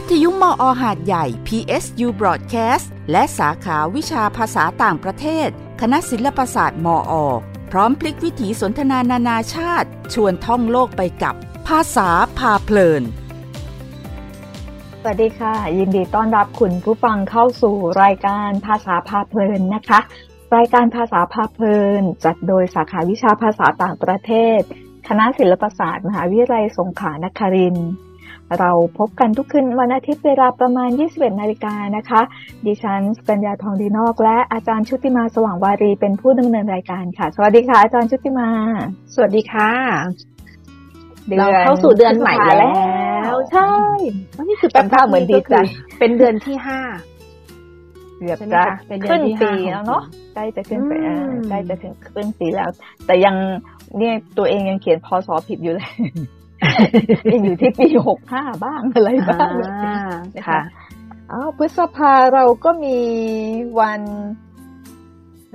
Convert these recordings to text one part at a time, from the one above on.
วิทยุมออหาดใหญ่ PSU Broadcast และสาขาวิชาภาษาต่างประเทศ คณะศิลปศาสตร์มอ พร้อมพลิกวิถีสนทนานานาชาติ ชวนท่องโลกไปกับ ภาษาพาเพลิน สวัสดีค่ะ ยินดีต้อนรับคุณผู้ฟังเข้าสู่รายการภาษาพาเพลินนะคะ รายการภาษาพาเพลิน จัดโดยสาขาวิชาภาษาต่างประเทศ คณะศิลปศาสตร์ มหาวิทยาลัยสงขลานครินทร์ เราพบกันทุกคืนวันอาทิตย์เวลาประมาณ 21 นาฬิกานะคะ ดิฉันสกัญญาทองดีนอก และอาจารย์ชุติมาสว่างวารีเป็นผู้ดำเนินรายการค่ะ สวัสดีค่ะ อาจารย์ชุติมา สวัสดีค่ะดือนเราเข้าสู่เดือนใหม่พฤษภาแล้วใช่นี่คือแป๊บๆเหมือนดีใจเป็นเดือนที่ห้าเกือบใช่ไหมจะคะเป็นเดือนขึ้นที่ปีห้าแล้วเนาะใกล้จะขึ้นไปอืมอ่าใกล้จะถึงขึ้นปีแล้ว แต่ยังเนี่ยตัวเองยังเขียนพศผิดอยู่เลยยัง อยู่ที่ปีหกห้าบ้างอะไรบ้างอ่าค่ะอ้าวพฤษภาเราก็มีวัน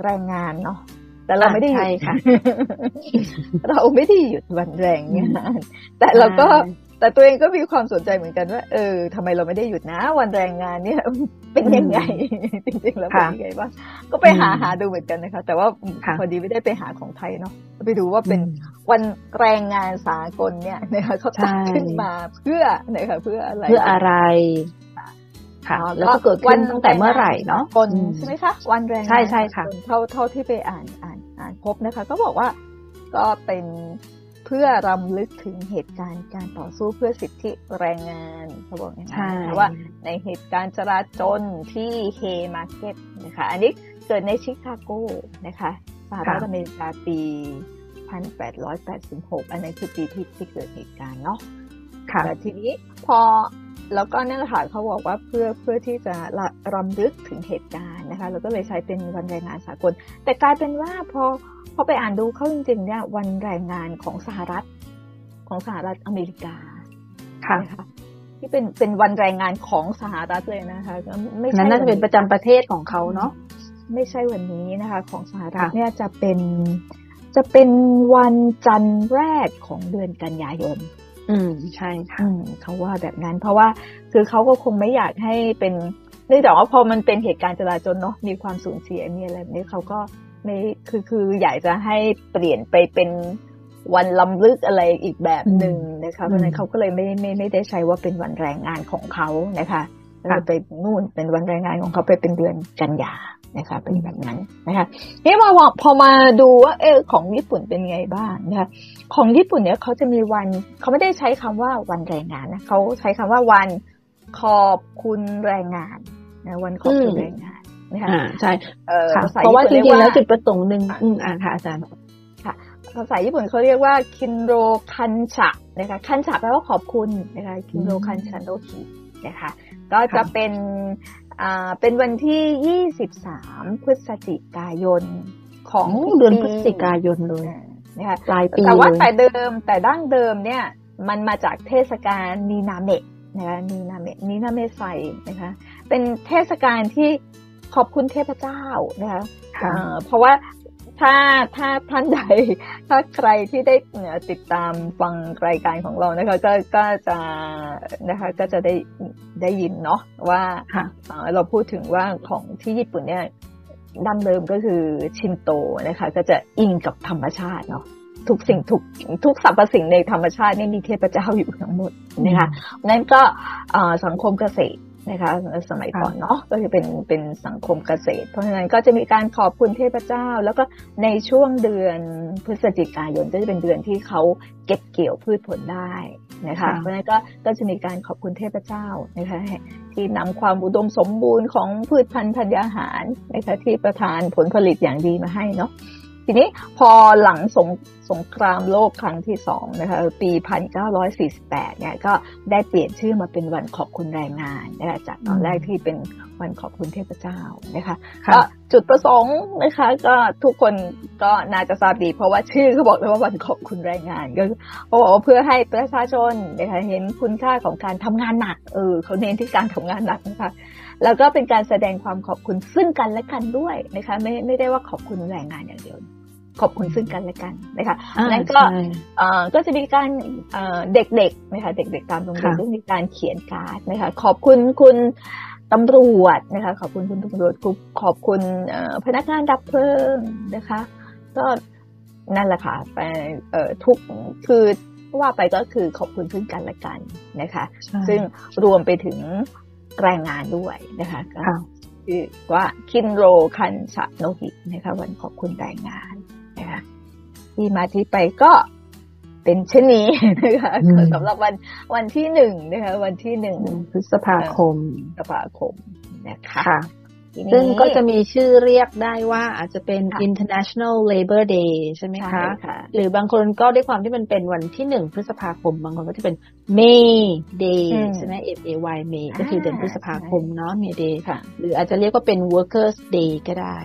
แรงงานเนาะแต่เราไม่ได้หยุใช่ดค่ะ เราไม่ได้หยุดวันแรงงาน แต่เราก็ใช่ แต่ตัวเองก็มีความสนใจเหมือนกันว่า เออทำไมเราไม่ได้หยุดนะ วันแรงงานเนี่ย เป็นยังไง จริงๆแล้วเป็นค่ะยังไงบ้างก็ไปหาอืมหาดูเหมือนกันนะคะ แต่ว่าค่ะพอดีไม่ได้ไปหาของไทยเนาะไปดูว่าเป็นวันแรงงานสากลเนี่ยนะคะเขาตั้งใช่ขึ้นมาเพื่อนะคะเพื่ออะไรเพื่ออะไรค่ะอ๋อแล้วก็เกิดขึ้นตั้งแต่เมื่อไหร่เนาะคนอืมใช่ไหมคะวันแรงงานใช่ใช่ค่ะสากลเท่าเท่าที่ไปอ่านอ่านอ่านพบนะคะ ก็บอกว่าก็เป็นเพื่อรำลึกถึงเหตุการณ์การต่อสู้เพื่อสิทธิแรงงานเขาบอกอย่างนั้นใช่นะคะว่าในเหตุการณ์จลาจลที่ Haymarket นะคะอันนี้เกิดในชิคาโกนะคะสหรัฐอเมริกาปี 1886 อันนั้นคือปีที่ที่เกิดเหตุการณ์เนาะค่ะแต่ทีนี้พอ แล้วก็นั่นแหละค่ะเขาบอกว่าเพื่อเพื่อที่จะระรำลึกถึงเหตุการณ์นะคะเราก็เลยใช้เป็นวันแรงงานสากล แต่กลายเป็นว่าพอพอไปอ่านดูเขาจริงๆเนี่ยวันแรงงานของสหรัฐของสหรัฐอเมริกาค่ะนะคะที่เป็นเป็นวันแรงงานของสหรัฐเลยนะคะก็ไม่นั่ใช่นน่าจะเป็นวัประจำประเทศของเขาเนาะไม่ใช่วันนี้นะคะ ของสหรัฐค่ะเนี่ยจะเป็นจะเป็นวันจันทร์แรกของเดือนกันยายน อืมใช่ค่ะอืมเขาว่าแบบนั้น เพราะว่าคือเขาก็คงไม่อยากให้เป็นเนื่องจากว่าพอมันเป็นเหตุการณ์จราจนเนาะมีความสูญเสียมีอะไรแบบนี้เขาก็ไม่คือคืออยากจะให้เปลี่ยนไปเป็นวันลำลึกอะไรอีกแบบหนึ่งนะคะอืมเพราะฉะนั้นเขาก็เลยไม่ไม่ไม่ได้ใช้ว่าเป็นวันแรงงานของเขานะคะค่ะเราไปนู่นเป็นวันแรงงานของเขาไปเป็นเดือนกันยา นะคะเป็นแบบนั้นนะคะนี่มาว่าพอมาดูว่าเออของญี่ปุ่นเป็นไงบ้างนะคะของญี่ปุ่นเนี่ยเขาจะมีวันเขาไม่ได้ใช้คำว่าวันแรงงานนะเขาใช้คำว่าวันขอบคุณแรงงานนะวันขอบคุณอืมแรงงานนะคะอ่าใช่เอ่อค่ะภาษาเพราะว่าจญี่ริปุ่นงๆเรีแล้ยวกจุดประสงค์หนึ่งอืมอ่าค่ะอาจารย์ภาษาญี่ปุ่นเขาเรียกว่าคินโรคันชะนะคะคันชะแปลว่าขอบคุณนะคะคินโรคันชะโนคินะคะก็จะค่ะเป็นอ่า เป็นวันที่ 23 พฤศจิกายนของโอ้ทุกเดือนปีพฤศจิกายนเลยอ่านะคะปลายปีแต่ว่าเลยแต่เดิมแต่ดั้งเดิมเนี่ย มันมาจากเทศกาลนีนาเมะนะคะนีนาเมะนีนาเมะไซนะคะ เป็นเทศกาลที่ขอบคุณเทพเจ้านะคะค่ะเอ่อเพราะว่า ถ้าถ้าท่านใด ถ้าใครที่ได้เอ่อติดตามฟังรายการของเรานะคะก็ก็จะนะคะก็จะได้ได้ยินเนาะว่าค่ะเอ่อเราพูดถึงว่าของที่ญี่ปุ่นเนี่ยดั้งเดิมก็คือชินโตนะคะ ก็จะอิงกับธรรมชาติเนาะทุกสิ่งทุกทุกสรรพสิ่งในธรรมชาติเนี่ยมีเทพเจ้าอยู่ทั้งหมดนะคะนั่นก็เอ่อสังคมเกษตร นะคะสมัยก่อนเนาะก็จะเป็นเป็นสังคมเกษตร เพราะฉะนั้นก็จะมีการขอบคุณเทพเจ้า แล้วก็ในช่วงเดือนพฤศจิกายนก็จะเป็นเดือนที่เขาเก็บเกี่ยวพืชผลได้นะคะค่ะเพราะฉะนั้นก็ก็จะมีการขอบคุณเทพเจ้านะคะที่นำความอุดมสมบูรณ์ของพืชพันธุ์ธัญญาหารนะคะที่ประทานผลผลิตอย่างดีมาให้เนาะ ทีนี้พอหลังสงสงครามโลกครั้งที่สองนะคะปี 1948 เนี่ยก็ได้เปลี่ยนชื่อมาเป็นวันขอบคุณแรงงานนะคะจากตอนแรกที่เป็นวันขอบคุณเทพเจ้านะคะค่ะก็จุดประสงค์นะคะก็ทุกคนก็น่าจะทราบดี เพราะว่าชื่อเขาบอกเลยว่าวันขอบคุณแรงงานก็คือเขาบอกว่าเพื่อให้ประชาชนนะคะเห็นคุณค่าของการทำงานหนักเออเขาเน้นที่การทำงานหนักนะคะ แล้วก็เป็นการแสดงความขอบคุณซึ่งกันและกันด้วยนะคะไม่ไม่ได้ว่าขอบคุณแรงงานอย่างเดียว ขอบคุณซึ่งกันและกันนะคะอ่านั้นก็ใช่เอ่อก็จะมีการเอ่อเด็กๆนะคะเด็กๆตามโรงเรียนค่ะก็มีการเขียนการ์ดนะคะขอบคุณคุณตำรวจนะคะ ขอบคุณคุณตำรวจขอบขอบคุณเอ่อพนักงานดับเพลิงนะคะ ก็นั่นแหละค่ะไปเอ่อทุกคือว่าไปก็คือขอบคุณซึ่งกันและกันนะคะใช่ซึ่งรวมไปถึง แรงงานด้วยนะคะก็ค่ะคือว่าคินโรคันชะโนหินะคะวันขอบคุณแรงงานนะคะที่มาที่ไปก็เป็นเช่นนี้นะคะอืมสำหรับวันวันที่หนึ่งนะคะ วันที่หนึ่งพฤษภาคมพฤษภาคมนะคะค่ะทีนี้ ซึ่งก็จะมีชื่อเรียกได้ว่าอาจจะเป็นค่ะ International Labor Day ใช่ไหมใช่คะค่ะหรือบางคนก็ด้วยความที่มันเป็นวันที่หนึ่งพฤษภาคม บางคนก็จะเป็น May Day อืมใช่ไหม M A Y May ก็คือเดือนพฤษภาคมเนาะ May Day ค่ะหรืออาจจะเรียกว่าเป็น Workers Day ก็ได้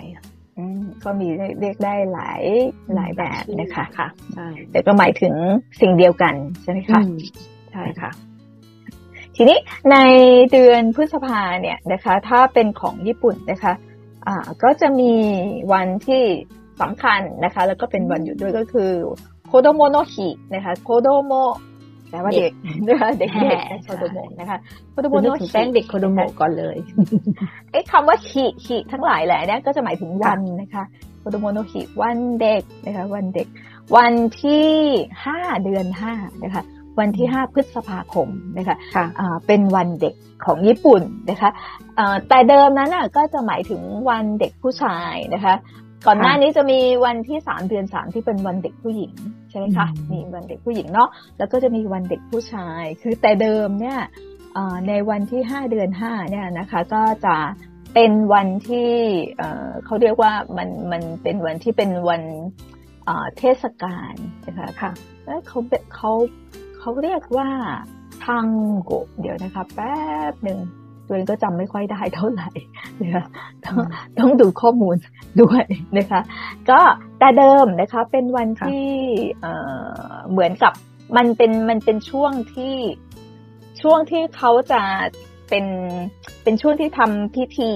อืมก็มีเรียกได้หลายหลายแบบนะคะค่ะใช่แต่ก็หมายถึงสิ่งเดียวกันใช่ไหมคะอืมใช่ค่ะ ทีนี้ในเดือนพฤษภาเนี่ยนะคะ ถ้าเป็นของญี่ปุ่นนะคะอ่าก็จะมีวันที่สำคัญนะคะ แล้วก็เป็นวันหยุดด้วยก็คือこどもの日 นะคะ こども แปลว่าเด็กนะคะเด็กใช่ๆโคโดโมนะคะโคโดโมคุณโนนึกถึฮิงแป้งเด็กโคโดโมะก่อนเลยไอ้คำว่าฮิฮิทั้งหลายแหละเนี่ยก็จะหมายถึงวันนะคะこどもの日 วันเด็กนะคะ วันเด็ก วันที่ห้าเดือนห้านะคะ วันที่ห้าพฤษภาคมนะคะค่ะอ่าเป็นวันเด็กของญี่ปุ่นนะคะอ่าแต่เดิมนั้นน่ะก็จะหมายถึงวันเด็กผู้ชายนะคะ ก่อนหน้านี้จะมีวันที่สามเดือนสามที่เป็นวันเด็กผู้หญิงใช่ไหมคะอืมมีวันเด็กผู้หญิงเนาะแล้วก็จะมีวันเด็กผู้ชาย คือแต่เดิมเนี่ยอ่าในวันที่ห้าเดือนห้าเนี่ยนะคะก็จะเป็นวันที่เอ่อเขาเรียกว่ามันมันเป็นวันที่เป็นวันอ่าเทศกาลนะคะค่ะแล้วเขาเป็นเขา เขาเรียกว่าทังโกะเดี๋ยวนะคะ แป๊บหนึ่งตัวเองก็จำไม่ค่อยได้เท่าไหร่นะคะต้องอืมต้องดูข้อมูลด้วยนะคะ ก็แต่เดิมนะคะเป็นวันค่ะที่เอ่อเหมือนกับมันเป็นมันเป็นช่วงที่ช่วงที่เขาจะเป็นเป็นช่วงที่ทำพิธี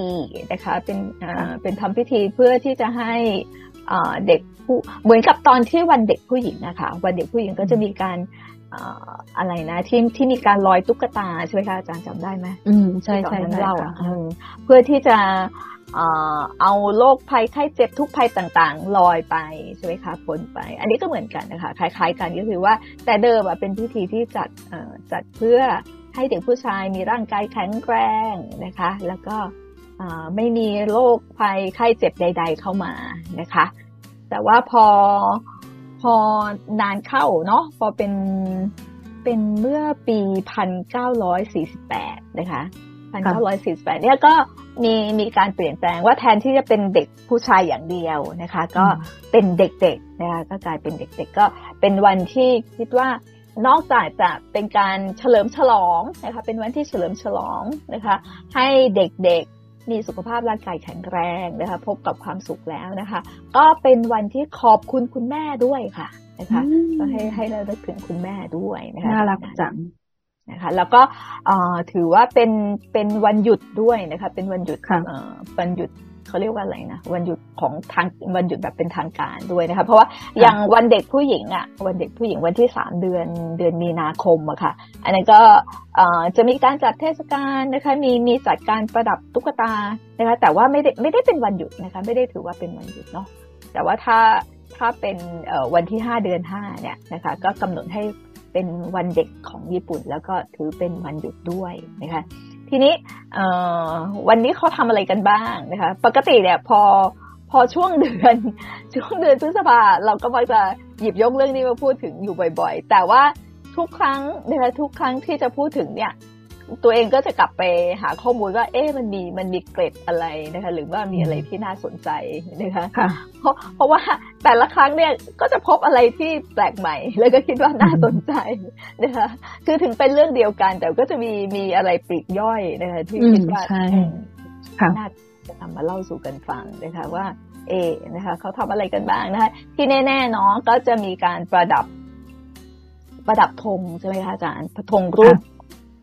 นะคะเป็นเอ่อเป็นทำพิธีเพื่อที่จะให้เอ่อเด็กผู้เหมือนกับตอนที่วันเด็กผู้หญิงนะคะ วันเด็กผู้หญิงก็จะมีการเอ่ออะไรนะที่ที่มีการลอยตุ๊กตาใช่ไหมคะอาจารย์จำได้ไหมอืมใช่ที่ตอนใช่นั้นใช่เล่าค่ะอะเออเพื่อที่จะเอ่อเอาโรคภัยไข้เจ็บทุกภัยต่างๆ ลอยไปใช่ไหมคะพ้นไป อันนี้ก็เหมือนกันนะคะคล้าย ๆ กันก็คือว่า แต่เดิมอะเป็นพิธีที่จัดเอ่อจัดเพื่อให้เด็กผู้ชายมีร่างกายแข็งแรงนะคะ แล้วก็เอ่อไม่มีโรคภัยไข้เจ็บใด ๆ เข้ามานะคะ แต่ว่าพอ พอนานเข้าเนาะพอเป็นเป็นเมื่อปี1948นะคะ1948เนี่ยก็มีมีการเปลี่ยนแปลงว่าแทนที่จะเป็นเด็กผู้ชายอย่างเดียวนะคะ ก็เป็นเด็กๆนะคะก็กลายเป็นเด็กๆ ก็เป็นวันที่คิดว่านอกจากจะเป็นการเฉลิมฉลองนะคะเป็นวันที่เฉลิมฉลองนะคะ ให้เด็กๆ มีสุขภาพร่างกายแข็งแรงนะคะพบกับความสุขแล้วนะคะ ก็เป็นวันที่ขอบคุณคุณแม่ด้วยค่ะนะคะอืมก็ให้ให้เราได้ถึงคุณแม่ด้วยนะคะน่ารักจังนะคะแล้วก็เอ่อถือว่าเป็นเป็นวันหยุดด้วยนะคะ เป็นวันหยุดค่ะเอ่อวันหยุด เขาเรียกว่าอะไรนะวันหยุดของทางวันหยุดแบบเป็นทางการด้วยนะคะเพราะว่าอย่างวันเด็กผู้หญิงอะวันเด็กผู้หญิงวันที่สามเดือนเดือนมีนาคมอะค่ะ อันนั้นก็เอ่อจะมีการจัดเทศกาลนะคะ มีมีจัดการประดับตุ๊กตานะคะ แต่ว่าไม่ได้ไม่ได้เป็นวันหยุดนะคะ ไม่ได้ถือว่าเป็นวันหยุดเนาะแต่ว่าถ้าถ้าเป็นเอ่อวันที่ห้าเดือนห้าเนี่ยนะคะ ก็กำหนดให้เป็นวันเด็กของญี่ปุ่น แล้วก็ถือเป็นวันหยุดด้วยนะคะ ทีนี้วันนี้เขาทำอะไรกันบ้างนะคะ ปกติเนี่ยพอพอช่วงเดือนช่วงเดือนพฤษภาเราก็มักจะหยิบยกเรื่องนี้มาพูดถึงอยู่บ่อย ๆ แต่ว่าทุกครั้งนะคะทุกครั้งที่จะพูดถึงเนี่ย ตัวเองก็จะกลับไปหาข้อมูลว่า เอ๊ะมันมีมันมีเกร็ดอะไรนะคะ หรือว่ามีอะไรที่น่าสนใจนะคะค่ะเพราะเพราะว่าแต่ละครั้งเนี่ยก็จะพบอะไรที่แปลกใหม่ แล้วก็คิดว่าน่าสนใจนะคะคือถึงเป็นเรื่องเดียวกัน แต่ก็จะมีมีอะไรปลีกย่อยนะคะที่อืมคิดว่าใช่อืมค่ะน่าจะนำมาเล่าสู่กันฟังนะคะว่า เอนะคะเขาทำอะไรกันบ้างนะคะที่แน่ๆเนาะก็จะมีการประดับประดับธงใช่ไหมคะอาจารย์ธงรูป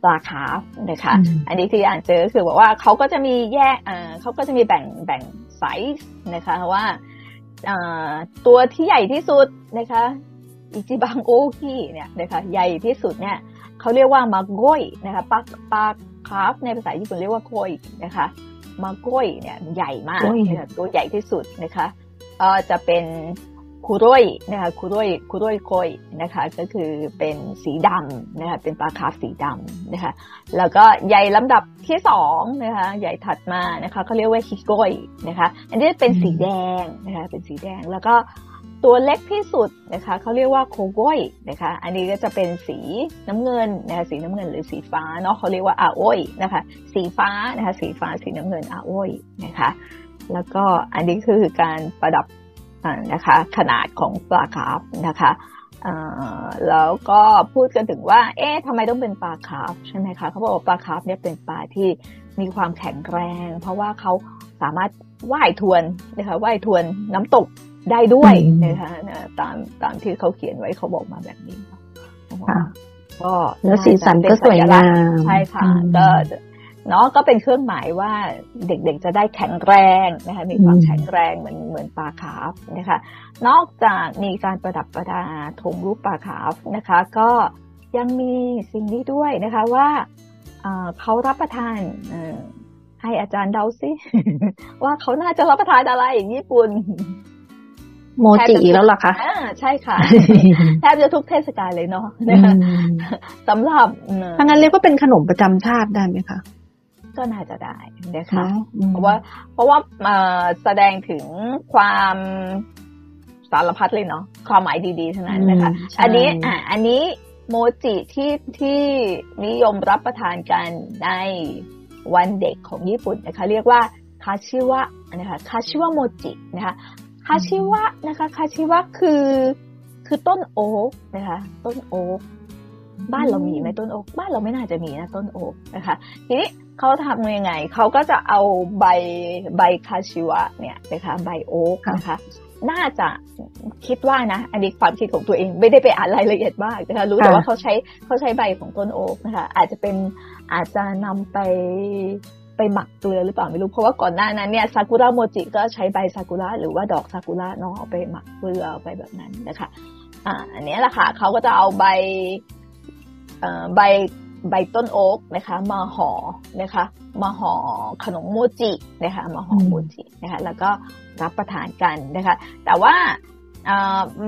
ปลาคาร์ฟนะคะอืมอันนี้ที่อ่านเจอคือบอกว่าเขาก็จะมีแยกเอ่อเขาก็จะมีแบ่งแบ่งไซส์นะคะว่าตัวที่ใหญ่ที่สุดนะคะ一番大きい เนี่ยนะคะใหญ่ที่สุดเนี่ยเขาเรียกว่ามาโกยนะคะปลาปลาคาร์ฟในภาษาญี่ปุ่นเรียกว่าโกยนะคะมาโกยเนี่ยใหญ่มากนะคะตัวใหญ่ที่สุดนะคะเออจะเป็น คุโรยนะคะคุโรยคุโรยโกยนะคะก็คือเป็นสีดำนะคะเป็นปลาคาร์ฟสีดำนะคะแล้วก็ใหญ่ลำดับที่สองนะคะใหญ่ถัดมานะคะเขาเรียกว่าฮิโกยนะคะอันนี้เป็นสีแดงนะคะเป็นสีแดงแล้วก็ตัวเล็กที่สุดนะคะเขาเรียกว่าโคโกยนะคะอันนี้ก็จะเป็นสีน้ำเงินนะคะสีน้ำเงินหรือสีฟ้าเนาะเขาเรียกว่าอาโอยนะคะสีฟ้านะคะสีฟ้าสีน้ำเงินอาโอยนะคะแล้วก็อันนี้คือการประดับ นะคะขนาดของปลาคาร์ฟนะคะแล้วก็พูดกันถึงว่า เอ๊ะทำไมต้องเป็นปลาคาร์ฟใช่ไหมคะเขาบอกว่าปลาคาร์ฟเนี่ยเป็นปลาที่มีความแข็งแรง เพราะว่าเขาสามารถว่ายทวนนะคะว่ายทวนน้ำตกได้ด้วยนะคะตามตามที่เขาเขียนไว้เขาบอกมาแบบนี้ก็แล้วสีสันก็สวยงามใช่ค่ะก็ เนาะก็เป็นเครื่องหมายว่าเด็กๆจะได้แข็งแรงนะคะมีความแข็งแรงเหมือนเหมือนปลาคาร์ฟนะคะ นอกจากมีการประดับประดาธงรูปปลาคาร์ฟนะคะ ก็ยังมีสิ่งนี้ด้วยนะคะว่าเขารับประทานให้อาจารย์เดาซิว่าเขาน่าจะรับประทานอะไรอย่างญี่ปุ่น โมจิแล้วล่ะคะอ่าใช่ค่ะแทบจะทุกเทศกาลเลยเนาะนะคะสำหรับถ้างั้นเรียกว่าเป็นขนมประจำชาติได้ไหมคะ ก็น่าจะได้นะคะเพราะว่า เพราะว่าแสดงถึงความสารพัดเลยเนาะความหมายดีๆทั้งนั้นนะคะอันนี้อ่าอันนี้โมจิที่ที่นิยมรับประทานกันในวันเด็กของญี่ปุ่นนะคะ เรียกว่าคาชิวะนะคะคาชิวะโมจินะคะคาชิวะนะคะคาชิวะคือคือต้นโอ๊กนะคะ ต้นโอ๊กบ้านเรามีไหมต้นโอ๊กบ้านเราไม่น่าจะมีนะต้นโอ๊กนะคะ ทีนี้ เขาทำยังไง เขาก็จะเอาใบใบคาชิวะเนี่ยนะคะใบโอ๊กนะคะน่าจะคิดว่านะ อันนี้ความคิดของตัวเองไม่ได้ไปอ่านรายละเอียดมากนะคะรู้แต่ว่าเขาใช้เขาใช้ใบของต้นโอ๊กนะคะอาจจะเป็นอาจจะนำไปไปหมักเกลือหรือเปล่าไม่รู้เพราะว่าก่อนหน้านั้นเนี่ยซากุระโมจิก็ใช้ใบซากุระหรือว่าดอกซากุระเนาะเอาไปหมักเกลือเอาไปแบบนั้นนะคะ อ่าอันนี้แหละค่ะเขาก็จะเอาใบใบ ใบต้นโอ๊กนะคะมาห่อนะคะมาห่อขนมโมจินะคะมาห่อโมจินะคะแล้วก็รับประทานกันนะคะแต่ว่า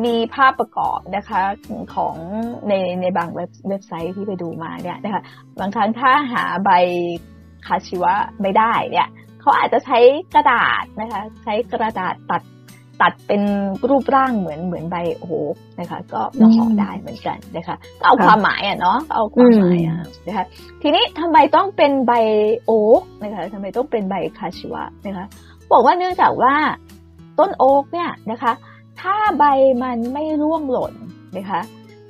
มีภาพประกอบนะคะของในในบางเว็บเว็บไซต์ที่ไปดูมาเนี่ยนะคะบางครั้งถ้าหาใบคาชิวะไม่ได้เนี่ยเขาอาจจะใช้กระดาษนะคะใช้กระดาษตัด ตัดเป็นรูปร่างเหมือนเหมือนใบโอ๊กนะคะ ก็มาห่อได้เหมือนกันนะคะก็เอาความหมายอะเนาะเอาความหมายอะนะคะทีนี้ทำไมต้องเป็นใบโอ๊กนะคะทำไมต้องเป็นใบคาชิวะนะคะ บอกว่าเนื่องจากว่าต้นโอ๊กเนี่ยนะคะ ถ้าใบมันไม่ร่วงหล่นนะคะ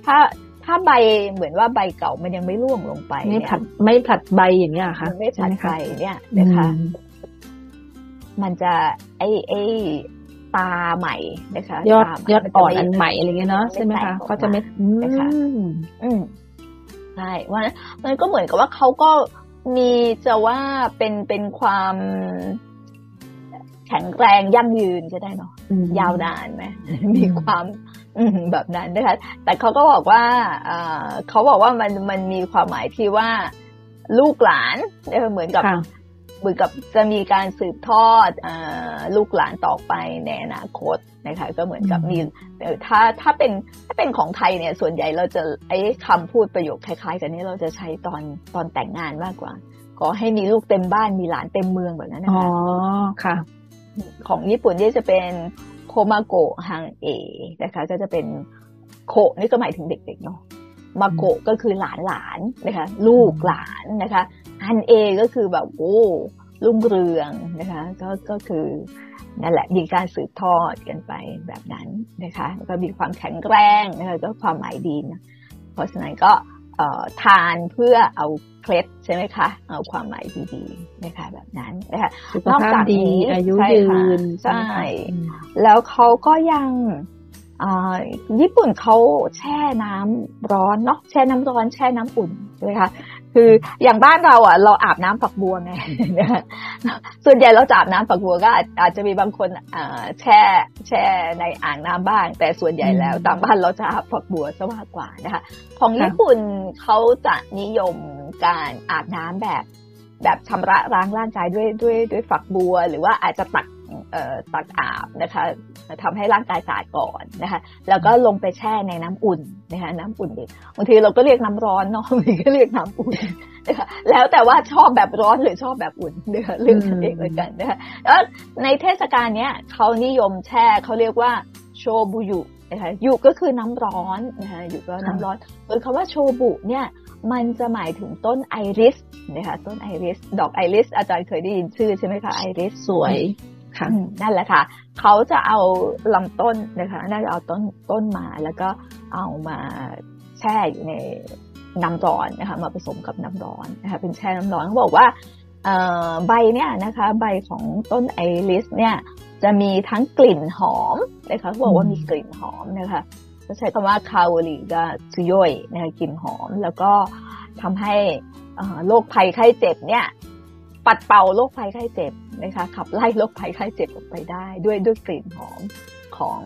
ถ้าถ้าใบเหมือนว่าใบเก่ามันยังไม่ร่วงลงไปไม่ผัดไม่ผัดใบอย่างเงี้ยค่ะไม่ผัดใบเนี่ยนะคะ มันจะไอไอ ตาใหม่นะคะยอดยอดอ่อนอันใหม่อะไรเงี้ยเนาะใช่ไหมคะเขาจะไม่นะคะอืมใช่ว่ามันก็เหมือนกับว่าเขาก็มีจะว่าเป็นเป็นความแข็งแรงยั่งยืนก็ได้เนาะยาวนานไหมมีความแบบนั้นนะคะ แต่เขาก็บอกว่าเขาบอกว่ามันมันมีความหมายที่ว่าลูกหลานเหมือนกับ เหมือนกับจะมีการสืบทอดอลูกหลานต่อไปในอนาคตนะคะก็เหมือนกับมีถ้าถ้าเป็นถ้าเป็นของไทยเนี่ยส่วนใหญ่เราจะไอ้คำพูดประโยคคล้าย ๆ กันนี้เราจะใช้ตอนตอนแต่งงานมากกว่า ขอให้มีลูกเต็มบ้านมีหลานเต็มเมืองแบบนั้นนะคะอ๋อค่ะ ของญี่ปุ่นนี่จะเป็นโคมาโกะฮังเอนะคะก็จะเป็นโคนี่ก็หมายถึงเด็กๆเนาะ มาโกะก็คือหลานหลานนะคะ ลูกหลานนะคะฮันเอก็คือแบบโอ้รุ่งเรืองนะคะ ก็ก็คือนั่นแหละมีการสืบทอดกันไปแบบนั้นนะคะ ก็มีความแข็งแรงนะคะก็ความหมายดีนะเพราะฉะนั้นก็ทานเพื่อเอาเคล็ดใช่ไหมคะ เอาความหมายดีๆนะคะแบบนั้นนะคะนอกจากนี้อายุยืนใช่ แล้วเขาก็ยัง ญี่ปุ่นเขาแช่น้ำร้อนเนาะแช่น้ำร้อนแช่น้ำอุ่นใช่ไหมคะคืออย่างบ้านเราอะเราอาบน้ำฝักบัวไงส่วนใหญ่เราจะอาบน้ำฝักบัวก็อาจจะมีบางคนอ่าแช่แช่ในอ่างน้ำบ้าง แต่ส่วนใหญ่แล้วตามบ้านเราจะอาบฝักบัวซะมากกว่านะคะของญี่ปุ่นเขาจะนิยมการอาบน้ำแบบ แบบชำระล้างร่างกายด้วยด้วยด้วยฝักบัว หรือว่าอาจจะตัก ตักอาบนะคะทำให้ร่างกายสะอาดก่อนนะคะ แล้วก็ลงไปแช่ในน้ำอุ่นนะคะน้ำอุ่นเด็กบางทีเราก็เรียกน้ำร้อนเนาะบางทีก็เรียกน้ำอุ่นนะคะแล้วแต่ว่าชอบแบบร้อนหรือชอบแบบอุ่นเนะคะเรื่องเองเลยกันนะคะแล้วในเทศกาลเนี้ยเขานิยมแช่เขาเรียกว่าโชบุยุนะคะยุก็คือน้ำร้อนนะคะยุก็น้ำร้อนโดยคำว่าโชบุเนี่ยมันจะหมายถึงต้นไอริสนะคะต้นไอริส ดอกไอริส อาจารย์เคยได้ยินชื่อใช่ไหมคะไอริสสวย ค่ะนั่นแหละค่ะ เขาจะเอาลำต้นนะคะน่าจะเอาต้นต้นมาแล้วก็เอามาแช่อยู่ในน้ำร้อนนะคะมาผสมกับน้ำร้อนนะคะเป็นแช่น้ำร้อนเขาบอกว่าใบเนี่ยนะคะใบของต้นไอริสเนี่ยจะมีทั้งกลิ่นหอมนะคะเขาบอกว่ามีกลิ่นหอมนะคะจะใช้คำว่าคาโอลีกาซุโยยนะคะกลิ่นหอม แล้วก็ทำให้โรคภัยไข้เจ็บเนี่ย ปัดเป่าโรคภัยไข้เจ็บนะคะขับไล่โรคภัยไข้เจ็บออกไปได้ ด้วยด้วยกลิ่นหอมของ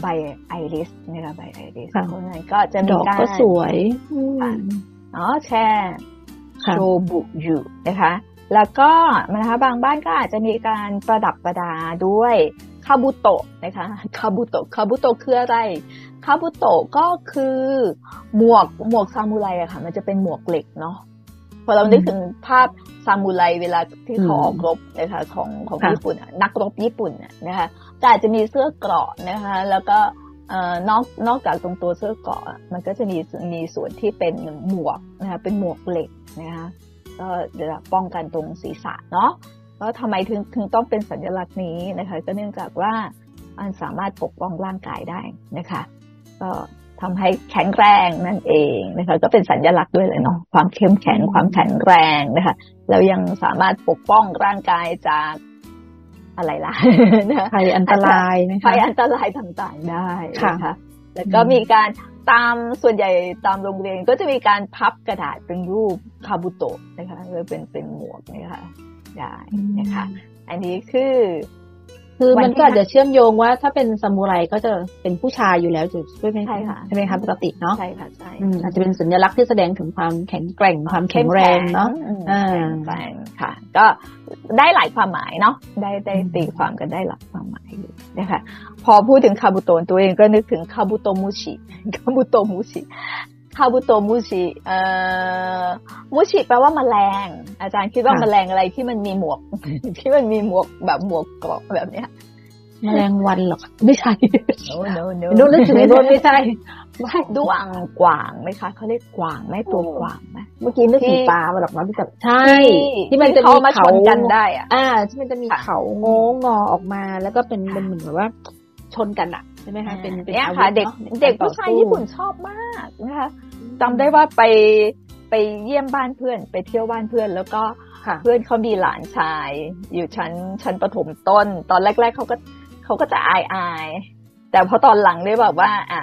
ใบไอริสนะคะใบไอริสเพราะฉะนั้นก็จะมีการก็สวยอ๋อแช่โชบุอยู่นะคะ แล้วก็นะคะบางบ้านก็อาจจะมีการประดับประดาด้วยคาบุโตะนะคะคาบุโตะคาบุโตะคืออะไรคาบุโตะก็คือหมวกหมวกซามูไรอะค่ะ มันจะเป็นหมวกเหล็กเนาะ พอเรานึกถึงภาพซามูไรเวลาที่เขาออกรบนะคะของของญี่ปุ่นนักรบญี่ปุ่นนะคะก็อาจจะมีเสื้อเกราะนะคะ แล้วก็นอกนอกจากตรงตัวเสื้อเกราะมันก็จะมีมีส่วนที่เป็นหมวกนะคะเป็นหมวกเหล็กนะคะก็จะป้องกันตรงศีรษะเนาะแล้วทำไมถึงถึงต้องเป็นสัญลักษณ์นี้นะคะ ก็เนื่องจากว่ามันสามารถปกป้องร่างกายได้นะคะ ก็ ทำให้แข็งแรงนั่นเองนะคะก็เป็นสัญญลักษณ์ด้วยเลยเนาะความเข้มแข็งความแข็งแรงนะคะแล้วยังสามารถปกป้องร่างกายจากอะไรล่ะภัยอันตรายนะคะภัยอันตรายต่างๆได้ค่ะแล้วก็มีการตามส่วนใหญ่ตามโรงเรียนก็จะมีการพับกระดาษเป็นรูปคาบุโตะนะคะหรือเป็นเป็นหมวกนะคะได้นะคะ อันนี้คือ คือมันก็อาจจะเชื่อมโยงว่า ถ้าเป็นซามูไรก็จะเป็นผู้ชายอยู่แล้วจุดใช่ไหมใช่ค่ะใช่ไหมคะปกติเนาะใช่ค่ะใช่อาจจะเป็นสัญลักษณ์ที่แสดงถึงความแข็งแกร่งความแข็งแรงเนาะอ่าแรงค่ะ ก็ได้หลายความหมายเนาะได้ได้ตีความกันได้หลายความหมายนะคะพอพูดถึงคาบุโตนตัวเองก็นึกถึงคาบุโตมุชิคาบุโตมุชิ คาบุโตมูชิเอ่อมูชิแปลว่าแมลง อาจารย์คิดว่าแมลงอะไรที่มันมีหมวก ที่มันมีหมวกแบบหมวกเกราะแบบเนี้ยแมลงวันหรอไม่ใช่ no no no ดูนึกถึงโดนไม่ใช่ไม่ด้วงกวางไหมคะเขาเรียกกวางไหมตัวกวางไหมเมื่อกี้นึกถึงปลามาหรอกนะพี่จับใช่ ที่มันจะมีเขากันได้อะอ่า ที่มันจะมีเขาโงงอออกมา แล้วก็เป็นเป็นเหมือนแบบว่า ชนกันอะใช่ไหมคะเป็นเป็นเนี่ยค่ะเด็กเด็กผู้ชายญี่ปุ่นชอบมากนะคะจำได้ว่าไปไปเยี่ยมบ้านเพื่อน ไปเที่ยวบ้านเพื่อน แล้วก็เพื่อนเขามีหลานชาย อยู่ชั้นชั้นประถมต้น ตอนแรก ๆเขาก็เขาก็จะอายอายแต่พอตอนหลังเนี่ยแบบว่า อะ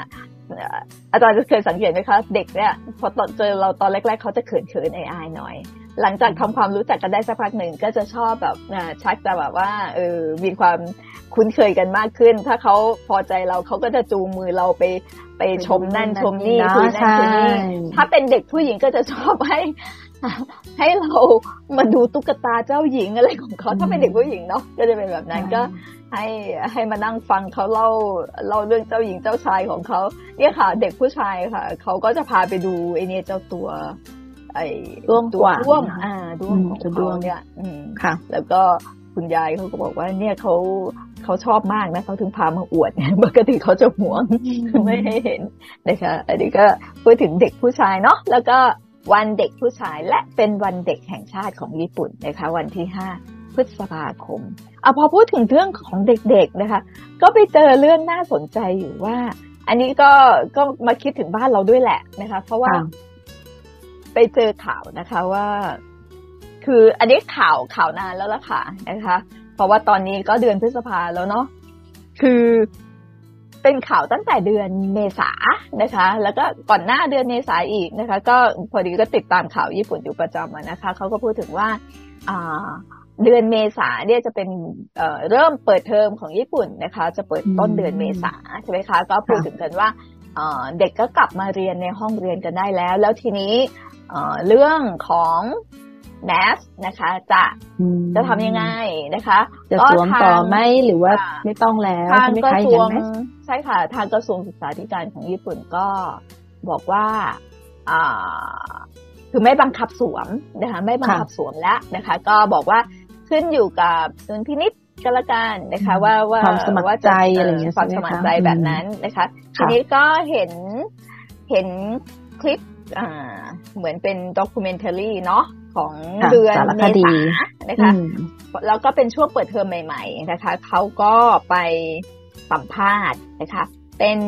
อาจารย์จะเคยสังเกตไหมคะ เด็กเนี่ยพอตอนเจอเราตอนแรก ๆเขาจะเขินเขินอายอายหน่อย หลังจากทำความรู้จักกันได้สักพักหนึ่งก็จะชอบแบบชักจะแบบว่าเออมีความคุ้นเคยกันมากขึ้น ถ้าเขาพอใจเราเขาก็จะจูงมือเราไปไปชมนั่นชมนี่คุยนั่นคุยนี่ถ้าเป็นเด็กผู้หญิงก็จะชอบให้ให้เรามาดูตุ๊กตาเจ้าหญิงอะไรของเขาถ้าเป็นเด็กผู้หญิงเนาะก็จะเป็นแบบนั้นก็ให้ให้มานั่งฟังเขาเล่าเล่าเรื่องเจ้าหญิงเจ้าชายของเขาเนี่ยค่ะ เด็กผู้ชายค่ะเขาก็จะพาไปดูไอเนี่ยเจ้าตัว ไอ้ด้วงตัวด้วงอ่าด้วงของเขาเนี่ยอืมค่ะ แล้วก็คุณยายเขาก็บอกว่าเนี่ยเขาเขาชอบมากนะเขาถึงพามาอวดปกติเขาจะหวงไม่ให้เห็นนะคะอันนี้ก็พูดถึงเด็กผู้ชายเนาะแล้วก็วันเด็กผู้ชายและเป็นวันเด็กแห่งชาติของญี่ปุ่นนะคะ วันที่ห้าพฤษภาคมอะพอพูดถึงเรื่องของเด็กๆนะคะ ก็ไปเจอเรื่องน่าสนใจอยู่ว่า อันนี้ก็ก็มาคิดถึงบ้านเราด้วยแหละนะคะ เพราะว่า ไปเจอข่าวนะคะว่า คืออันนี้ข่าวข่าวนานแล้วล่ะค่ะนะคะ เพราะว่าตอนนี้ก็เดือนพฤษภาแล้วเนาะคือเป็นข่าวตั้งแต่เดือนเมษานะคะ แล้วก็ก่อนหน้าเดือนเมษาอีกนะคะ ก็พอดีก็ติดตามข่าวญี่ปุ่นอยู่ประจำนะคะเขาก็พูดถึงว่าเดือนเมษาเนี่ยจะเป็นเเริ่มเปิดเทอมของญี่ปุ่นนะคะ จะเปิดต้นเดือนเมษาใช่ไหมคะ ก็พูดถึงกันว่าเด็กก็กลับมาเรียนในห้องเรียนกันได้แล้ว แล้วทีนี้ เรื่องของแมสนะคะ จะจะทำยังไงนะคะ จะสวมต่อไหมหรือว่าไม่ต้องแล้วทางกระทรวงใช่ค่ะ ทางกระทรวงศึกษาธิการของญี่ปุ่นก็บอกว่าอ่าคือไม่บังคับสวมนะคะ ไม่บังคับสวมแล้วนะคะ ก็บอกว่าขึ้นอยู่กับดุลพินิษก็แล้วกันนะคะ ว่าว่าความสมัครใจอะไรอย่างเงี้ยความสมัครใจแบบนั้นนะคะ ทีนี้ก็เห็นเห็นคลิป อ่า เหมือนเป็นด็อกิเมนทารีเนาะของเดือนเมษานะคะ แล้วก็เป็นช่วงเปิดเทอมใหม่ๆนะคะเขาก็ไปสัมภาษณ์นะคะ เป็น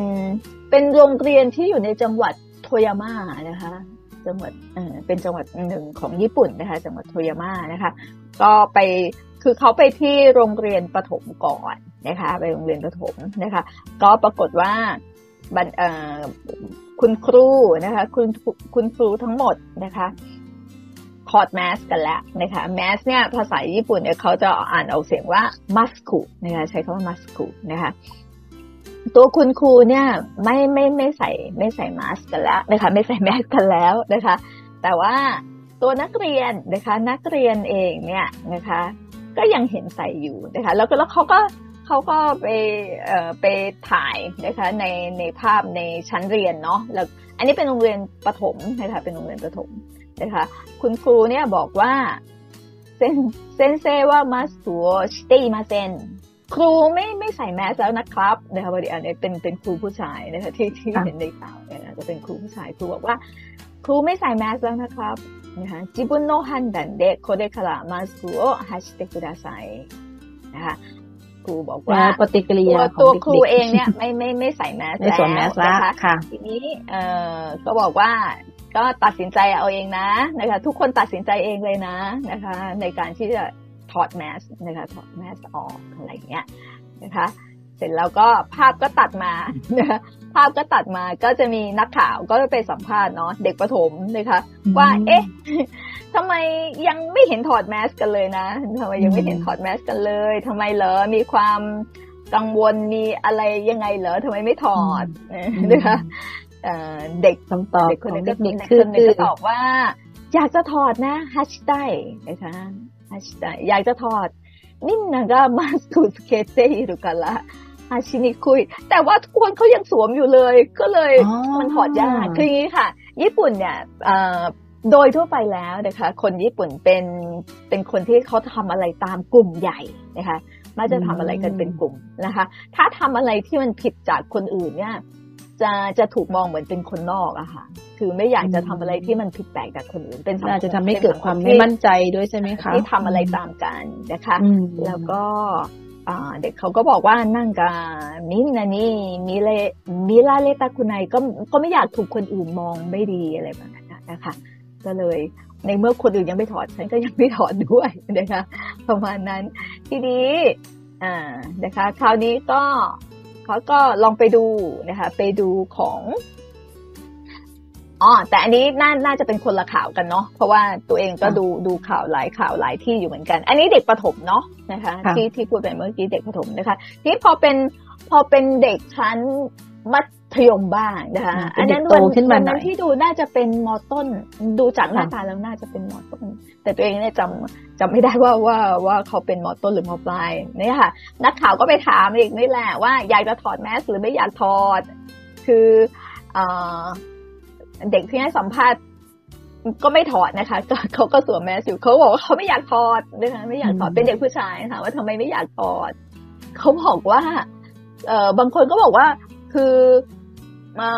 เป็นโรงเรียนที่อยู่ในจังหวัดโทยาม่านะคะ จังหวัดเออเป็นจังหวัดหนึ่งของญี่ปุ่นนะคะ จังหวัดโทยาม่านะคะ ก็ไปคือเขาไปที่โรงเรียนประถมก่อนนะคะ ไปโรงเรียนประถมนะคะ ก็ปรากฏว่า คุณครูนะคะ คุณคุณครูทั้งหมดนะคะถอดแมสกันแล้วนะคะแมสเนี่ยภาษาญี่ปุ่นเนี่ยเขาจะอ่านออกเสียงว่ามัสคุนะคะใช้คำว่ามัสคุนะคะตัวคุณครูเนี่ยไม่ไม่ไม่ใส่ไม่ใส่มาสกันแล้วนะคะไม่ใส่แมสกันแล้วนะคะ แต่ว่าตัวนักเรียนนะคะ นักเรียนเองเนี่ยนะคะ ก็ยังเห็นใส่อยู่นะคะ แล้วก็แล้วเขาก็ เขาก็ไปเอ่อไปถ่ายนะคะในในภาพในชั้นเรียนเนาะแล้วอันนี้เป็นโรงเรียนประถมนะคะเป็นโรงเรียนประถมนะคะคุณครูเนี่ยบอกว่าเซนเซนเซว่ามาสัวสเตมาเซนครูไม่ไม่ใส่แมสแล้วนะครับนะคะพอดีอันนี้เป็นเป็นครูผู้ชายนะคะที่ที่เห็นในข่าวเนี่ยจะเป็นครูผู้ชายครูบอกว่า ครูไม่ใส่แมสแล้วนะครับนะคะจิบุนโนฮันดันเดะโคเดคาระมาสุโอฮัชเตกุดาไซนะคะ ครูบอกว่าปฏิกิริยาตัวครูเองเนี่ยไม่ไม่ไม่ใส่แมสแล้วนะคะทีนี้เอ่อก็บอกว่าก็ตัดสินใจเอาเองนะนะคะ ทุกคนตัดสินใจเองเลยนะนะคะ ในการที่จะถอดแมสนะคะถอดแมสออกอะไรเงี้ยนะคะ เสร็จแล้วก็ภาพก็ตัดมานะคะภาพก็ตัดมาก็จะมีนักข่าวก็ไปสัมภาษณ์เนาะเด็กประถมนะคะ ว่า เอ๊ะทำไมยังไม่เห็นถอดแมสกันเลยนะทำไมยังไม่เห็นถอดแมสกันเลยทำไมเหรอมีความกังวลมีอะไรยังไงเหรอทำไมไม่ถอดนะคะเด็กต้องตอบเด็กคนนึงก็มีคนนึงก็ตอบว่า อยากจะถอดนะฮัชไดนะคะฮัชไดอยากจะถอดมินนากามาสกุสเคเตหรื อกันละอาชินิคุย แต่ว่าทุกคนเขายังสวมอยู่เลย ก็เลยมันถอดยากคืออย่างนี้ค่ะ ญี่ปุ่นเนี่ยโดยทั่วไปแล้วนะคะ คนญี่ปุ่นเป็นเป็นคนที่เขาทำอะไรตามกลุ่มใหญ่นะคะมักจะทำอะไรกันเป็นกลุ่มนะคะ ถ้าทำอะไรที่มันผิดจากคนอื่นเนี่ย จะจะถูกมองเหมือนเป็นคนนอกอะค่ะ คือไม่อยากจะทำอะไรที่มันผิดแปลกจากคนอื่น เป็นอาจจะทำให้เกิดความไม่มั่นใจด้วยใช่ไหมคะที่ทำอะไรตามกันนะคะ แล้วก็ เด็กเขาก็บอกว่านั่งกับมินนะนี่มิเลมิลาเลตาคุณไนก็ก็ไม่อยากถูกคนอื่นมองไม่ดีอะไรแบบนั้นนะคะ ก็เลยในเมื่อคนอื่นยังไม่ถอดฉันก็ยังไม่ถอดด้วยนะคะประมาณนั้น ทีนี้อ่านะคะ คราวนี้ก็เขาก็ลองไปดูนะคะ ไปดูของ อ๋อแต่อันนี้น่าน่าจะเป็นคนละข่าวกันเนาะเพราะว่าตัวเองก็ดูดูข่าวหลายข่าวหลายที่อยู่เหมือนกัน อันนี้เด็กประถมเนาะนะคะ ที่ที่พูดไปเมื่อกี้เด็กประถมนะคะที่พอเป็นพอเป็นเด็กชั้นมัธยมบ้างนะคะอันนั้นวันนั้นที่ดูน่าจะเป็นมอต้น ดูจากหน้าตาแล้วน่าจะเป็นมอต้น แต่ตัวเองเนี่ยจำจำไม่ได้ว่าว่าว่าเขาเป็นมอต้นหรือมอปลายนี่ค่ะ นักข่าวก็ไปถามอีกนี่แหละว่าอยากจะถอดแมสหรือไม่อยากถอด คือเด็กที่ให้สัมภาษณ์ก็ไม่ถอดนะคะเขาก็สวมแมสอยู่เขาบอกว่าเขาไม่อยากถอดนะคะไม่อยากถอดเป็นเด็กผู้ชายถามว่าทำไมไม่อยากถอดเขาบอกว่า เออบางคนก็บอกว่า คือ มา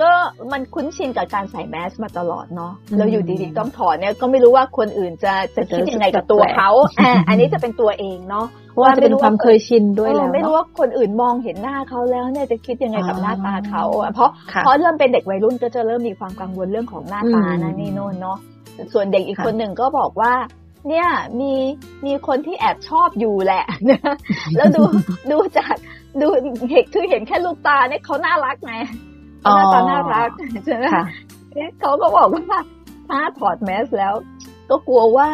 ก็มันคุ้นชินกับการใส่แมสมาตลอดเนาะแล้วอยู่ดีๆต้องถอดเนี่ยก็ไม่รู้ว่าคนอื่นจะจะคิดยังไงกับตัวเขาอ่าอันนี้จะเป็นตัวเองเนาะว่าจะเป็นความเคยชินด้วยแล้วไม่รู้ว่าคนอื่นมองเห็นหน้าเขาแล้วเนี่ยจะคิดยังไงกับหน้าตาเขาเพราะเพราะเริ่มเป็นเด็กวัยรุ่นก็จะเริ่มมีความกังวลเรื่องของหน้าตานะนี่โน่นเนาะส่วนเด็กอีกคนหนึ่งก็บอกว่าเนี่ยมีมีคนที่แอบชอบอยู่แหละแล้วดูดูจากดูเห็นคือเห็นแค่ลูกตาเนี่ยเขาน่ารักไง หน้าตาน่ารักใช่ไหมเขาก็บอกว่าถ้าถอดแมสแล้ว ก็กลัวว่า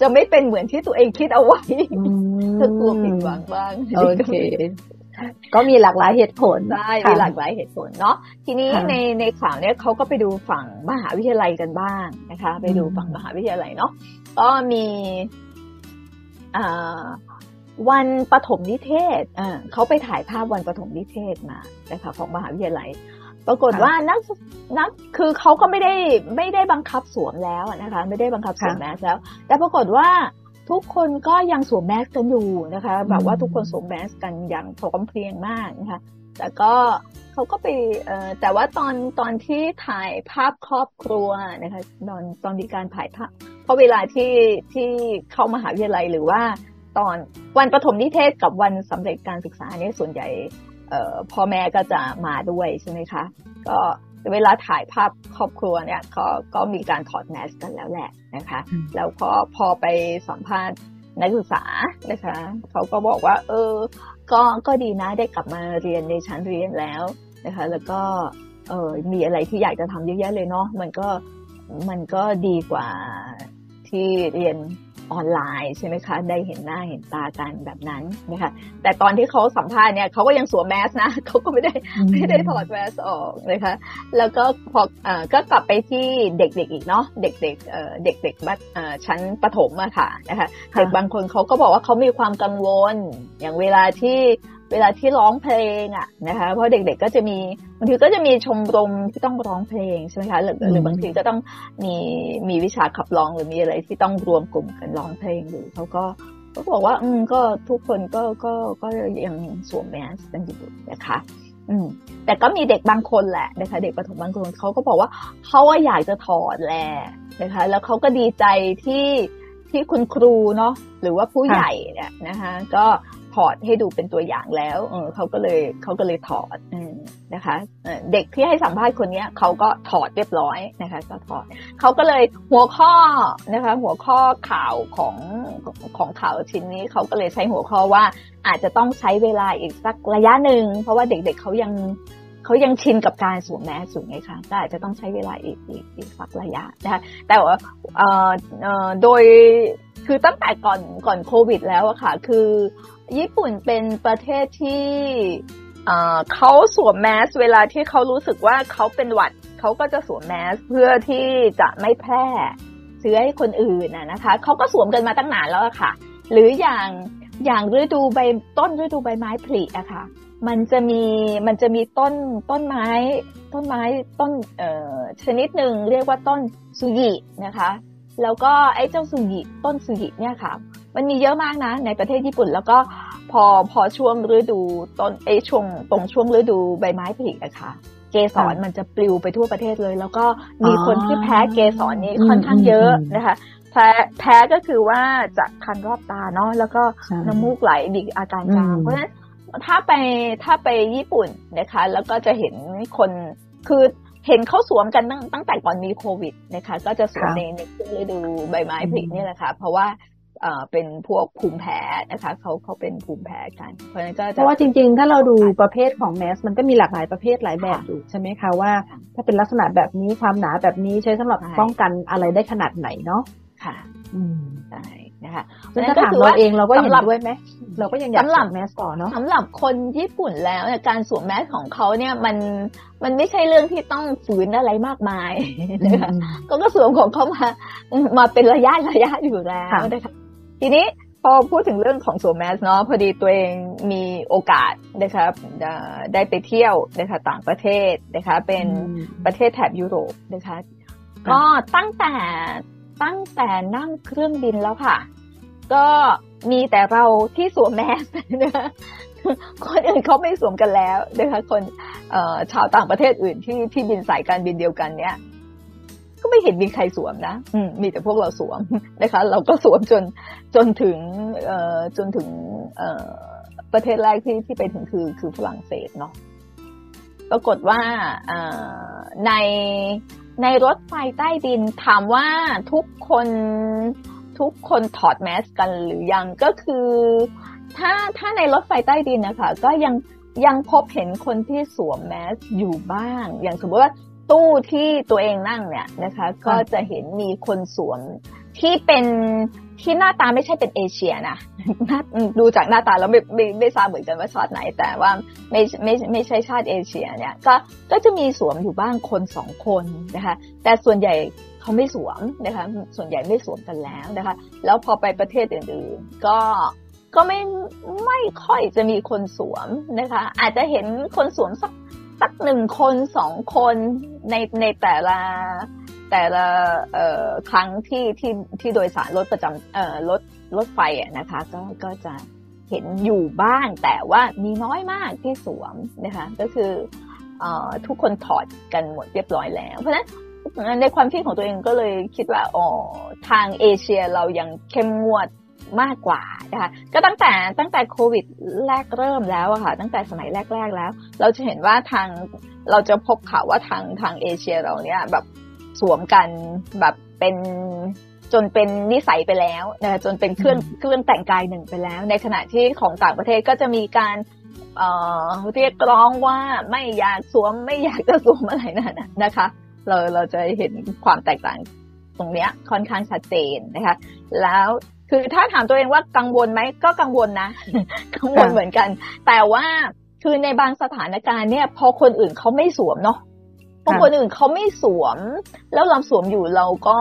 จะไม่เป็นเหมือนที่ตัวเองคิดเอาไว้ก็กลัวผิดหวังบ้างโอเคก็มีหลากหลายเหตุผลใช่มีหลากหลายเหตุผลเนาะทีนี้ในในข่าวเนี้ยเขาก็ไปดูฝั่งมหาวิทยาลัยกันบ้างนะคะ ไปดูฝั่งมหาวิทยาลัยเนาะก็มีวันปฐมนิเทศเขาไปถ่ายภาพวันปฐมนิเทศมานะคะของมหาวิทยาลัย ปรากฏว่านักนักคือเขาก็ไม่ได้ไม่ได้บังคับสวมแล้วนะคะ ไม่ได้บังคับสวมแมสแล้ว แต่ปรากฏว่าทุกคนก็ยังสวมแมสกันอยู่นะคะ แบบว่าทุกคนสวมแมสกันอย่างพร้อมเพรียงมากนะคะแต่ก็เขาก็ไปแต่ว่าตอนตอนที่ถ่ายภาพครอบครัวนะคะตอนตอนมีการถ่ายภาพเพราะเวลาที่ที่เข้ามหาวิทยาลัยหรือว่าตอนวันประถมนิเทศกับวันสำเร็จการศึกษาเนี่ยส่วนใหญ่ พ่อแม่ก็จะมาด้วยใช่ไหมคะ ก็เวลาถ่ายภาพครอบครัวเนี่ยก็ก็มีการถอดแมสกันแล้วแหละนะคะ แล้วพอพอไปสัมภาษณ์นักศึกษานะคะเขาก็บอกว่า เออ ก็ก็ดีนะได้กลับมาเรียนในชั้นเรียนแล้วนะคะ แล้วก็เออมีอะไรที่อยากจะทำเยอะแยะเลยเนาะมันก็มันก็ดีกว่าที่เรียน ออนไลน์ใช่ไหมคะ ได้เห็นหน้าเห็นตากันแบบนั้นนะคะแต่ตอนที่เขาสัมภาษณ์เนี่ยเขาก็ยังสวมแมสนะเขาก็ไม่ได้ไม่ได้ถอดแมสออกนะคะแล้วก็พอก็กลับไปที่เด็กๆอีกเนาะเด็กๆเด็กๆบัดชั้นประถมอะค่ะนะคะเด็กบางคนเขาก็บอกว่าเขามีความกังวลอย่างเวลาที่ เวลาที่ร้องเพลงอะนะคะเพราะเด็กๆก็จะมีบางทีก็จะมีชมรมที่ต้องร้องเพลงใช่ไหมคะหรือหรือบางทีก็ต้องมีมีวิชาขับร้องหรือมีอะไรที่ต้องรวมกลุ่มกันร้องเพลงอยู่เขาก็ก็บอกว่า อืมก็ทุกคนก็ก็ก็ยังสวมแมสกันอยู่นะคะอืมแต่ก็มีเด็กบางคนแหละนะคะเด็กประถมบางคนเขาก็บอกว่าเขาว่าอยากจะถอดแหละนะคะ แล้วเขาก็ดีใจที่ที่คุณครูเนาะหรือว่าผู้ใหญ่เนี่ยนะคะ ก็ ถอดให้ดูเป็นตัวอย่างแล้วเออเขาก็เลยเขาก็เลยถอดนะคะเด็กที่ให้สัมภาษณ์คนนี้เขาก็ถอดเรียบร้อยนะคะ ก็ถอดเขาก็เลยหัวข้อนะคะ หัวข้อข่าวของของข่าวชิ้นนี้เขาก็เลยใช้หัวข้อว่าอาจจะต้องใช้เวลาอีกสักระยะหนึ่งเพราะว่าเด็กๆเขายังเขายังชินกับการสวมแมสสูงไงคะก็อาจจะต้องใช้เวลาอีกอีกอีกสักระยะนะคะแต่ว่าโดยคือตั้งแต่ก่อนก่อนโควิด แล้วอะค่ะ คือ ญี่ปุ่นเป็นประเทศที่เขาสวมแมส เวลาที่เขารู้สึกว่าเขาเป็นหวัดเขาก็จะสวมแมสเพื่อที่จะไม่แพร่เชื้อให้คนอื่นนะคะเขาก็สวมกันมาตั้งนานแล้วค่ะ หรืออย่างอย่างฤดูใบต้นฤดูใบไม้ผลิอะค่ะ มันจะมีมันจะมีต้นต้นไม้ ต้นไม้ต้นเอ่อชนิดหนึ่งเรียกว่าต้นสุยินะคะ แล้วก็ไอ้เจ้าสุยิต้นสุยิเนี่ยค่ะ มันมีเยอะมากนะ ในประเทศญี่ปุ่น แล้วก็พอพอช่วงฤดูต้นเอช่วงตรงช่วงฤดูใบไม้ผลิอะค่ะ เกสรมันจะปลิวไปทั่วประเทศเลย แล้วก็มีคนที่แพ้เกสรนี้ค่อนข้างเยอะนะคะแพ้แพ้ก็คือว่าจะคันรอบตาเนาะแล้วก็น้ำมูกไหลมีอาการจามเพราะฉะนั้นถ้าไปถ้าไปญี่ปุ่นนะคะ แล้วก็จะเห็นคนคือเห็นเขาสวมกันตั้งตั้งแต่ก่อนมีโควิดนะคะ ก็จะสวมในในช่วงฤดูใบไม้ผลินี่แหละค่ะ เพราะว่า เป็นพวกภูมิแพ้นะคะเขาเขาเป็นภูมิแพ้กัน เพราะฉะนั้นก็เพราะว่าจริงๆ ถ้าเราดูประเภทของแมส มันก็มีหลากหลายประเภทหลายแบบอยู่ใช่ไหมคะว่า ถ้าเป็นลักษณะแบบนี้ความหนาแบบนี้ใช้สำหรับป้องกันอะไรได้ขนาดไหนเนาะค่ะ อืมใช่นะคะแล้ถามเราเองเราก็เห็นด้วยไหมเราก็ยังอยากสวมแมสต่อเนาะสำหรับคนญี่ปุ่นแล้วการสวมแมสของเขาเนี่ยมันมันไม่ใช่เรื่องที่ต้องฝืนอะไรมากมายนะคะก็ก็สวมของเขามามาเป็นระยะระยะอยู่แล้วนะคะ ทีนี้พอพูดถึงเรื่องของสวมแมสเนาะพอดีตัวเองมีโอกาสนะคะได้ไปเที่ยวนะคะต่างประเทศนะคะเป็นประเทศแถบยุโรปนะคะก็ตั้งแต่ตั้งแต่นั่งเครื่องบินแล้วค่ะ ก็มีแต่เราที่สวมแมสนะคะคนอื่นเขาไม่สวมกันแล้วนะคะคนชาวต่างประเทศอื่นที่ที่บินสายการบินเดียวกันเนี้ย ก็ไม่เห็นมีใครสวมนะอืมีแต่พวกเราสวมนะคะ เราก็สวมจนจนถึงเอ่อจนถึงเอ่อประเทศแรกที่ที่ไปถึงคือคือฝรั่งเศสเนาะปรากฏว่าในในรถไฟใต้ดินถามว่าทุกคนทุกคนถอดแมสกันหรือยังก็คือ ถ้าถ้าในรถไฟใต้ดินนะคะ ก็ยังยังพบเห็นคนที่สวมแมสอยู่บ้าง อย่างสมมติว่า ตู้ที่ตัวเองนั่งเนี่ยนะคะ ก็จะเห็นมีคนสวมที่เป็นที่หน้าตาไม่ใช่เป็นเอเชียนะดูจากหน้าตาแล้วไม่ไม่ไม่ทราบเหมือนกันว่าชาติไหน แต่ว่าไม่ไม่ไม่ใช่ชาติเอเชียเนี่ย ก็ก็จะมีสวมอยู่บ้างคนสองคนนะคะ แต่ส่วนใหญ่เขาไม่สวมนะคะ ส่วนใหญ่ไม่สวมกันแล้วนะคะ แล้วพอไปประเทศอื่นๆ ก็ก็ไม่ไม่ค่อยจะมีคนสวมนะคะ อาจจะเห็นคนสวมสัก สักหนึ่งคนสองคนในในแต่ละแต่ละครั้งที่ที่ที่โดยสารรถประจำรถรถไฟนะคะ ก็ก็จะเห็นอยู่บ้างแต่ว่ามีน้อยมากที่สวมนะคะก็คืออทุกคนถอดกันหมดเรียบร้อยแล้ว เพราะฉะนั้นในความคิดของตัวเองก็เลยคิดว่าอ๋อทางเอเชียเรายังเข้มงวด มากกว่านะคะก็ตั้งแต่ตั้งแต่โควิดแรกเริ่มแล้วอะค่ะ ตั้งแต่สมัยแรก ๆแล้ว เราจะเห็นว่าทางเราจะพบข่าวว่าทางทางเอเชียเราเนี่ยแบบสวมกันแบบเป็นจนเป็นนิสัยไปแล้วนะจนเป็นเครื่องเครื่องแต่งกายหนึ่งไปแล้ว ในขณะที่ของต่างประเทศก็จะมีการเอ่อเรียกร้องว่าไม่อยากสวมไม่อยากจะสวมอะไรนั่นนะคะ เราเราจะเห็นความแตกต่างตรงเนี้ยค่อนข้างชัดเจนนะคะ แล้ว คือถ้าถามตัวเองว่ากังวลไหมก็กังวลนะ กังวลเหมือนกัน แต่ว่าคือในบางสถานการณ์เนี่ย พอคนอื่นเขาไม่สวมเนาะพอคนอื่นเขาไม่สวม แล้วเราสวมอยู่เราก็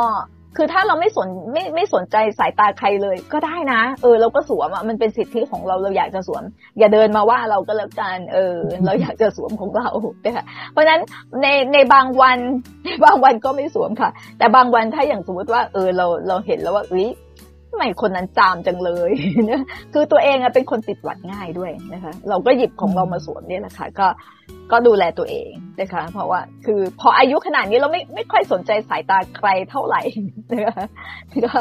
คือถ้าเราไม่สนไม่ไม่สนใจสายตาใครเลย ก็ได้นะ เออ เราก็สวมอะมันเป็นสิทธิของเราเราอยากจะสวม อย่าเดินมาว่าเราก็แล้วกันเออ เราอยากจะสวมของเรานะคะเพราะฉะนั้นในในบางวันในบางวันก็ไม่สวมค่ะ แต่บางวันถ้าอย่างสมมติว่า เออเราเราเห็นแล้วว่าเอ้ย ทำไมคนนั้นจามจังเลยนะคือตัวเองอะเป็นคนติดหวัดง่ายด้วยนะคะ เราก็หยิบของเรามาสวมนี่แหละค่ะ ก็ก็ดูแลตัวเองนะคะ เพราะว่า คือพออายุขนาดนี้เราไม่ไม่ค่อยสนใจสายตาใครเท่าไหร่นะคะก็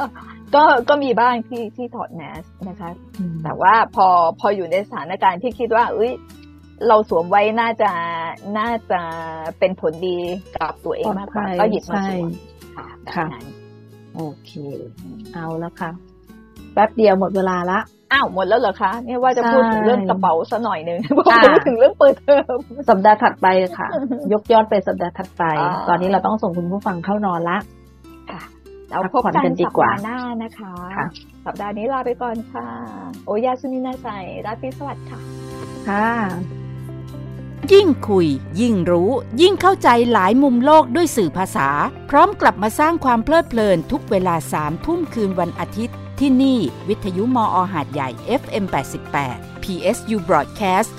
ก็ก็มีบ้างที่ที่ถอดแมสนะคะ แต่ว่าพอพออยู่ในสถานการณ์ที่คิดว่า เอ้ยเราสวมไว้น่าจะน่าจะเป็นผลดีกับตัวเองมากกว่าก็หยิบมาสวมค่ะค่ะ โอเค เอาแล้วค่ะ แป๊บเดียวหมดเวลาละอ้าวหมดแล้วเหรอคะเนี่ยว่าจะพูดถึงเรื่องกระเป๋าซะหน่อยหนึ่งพูดถึงเรื่องเปิดเทอมสัปดาห์ถัดไปค่ะ ยกยอดไปสัปดาห์ถัดไป ตอนนี้เราต้องส่งคุณผู้ฟังเข้านอนละค่ะเราพบกันสัปดาห์หน้านะคะ สัปดาห์นี้ลาไปก่อนค่ะ โอยาสุนินาไซราตรีสวัสดิ์ค่ะ ค่ะ ยิ่งคุย ยิ่งรู้ ยิ่งเข้าใจหลายมุมโลกด้วยสื่อภาษา พร้อมกลับมาสร้างความเพลิดเพลินทุกเวลาสามทุ่มคืนวันอาทิตย์ ที่นี่ วิทยุมออหาดใหญ่ FM 88 PSU Broadcast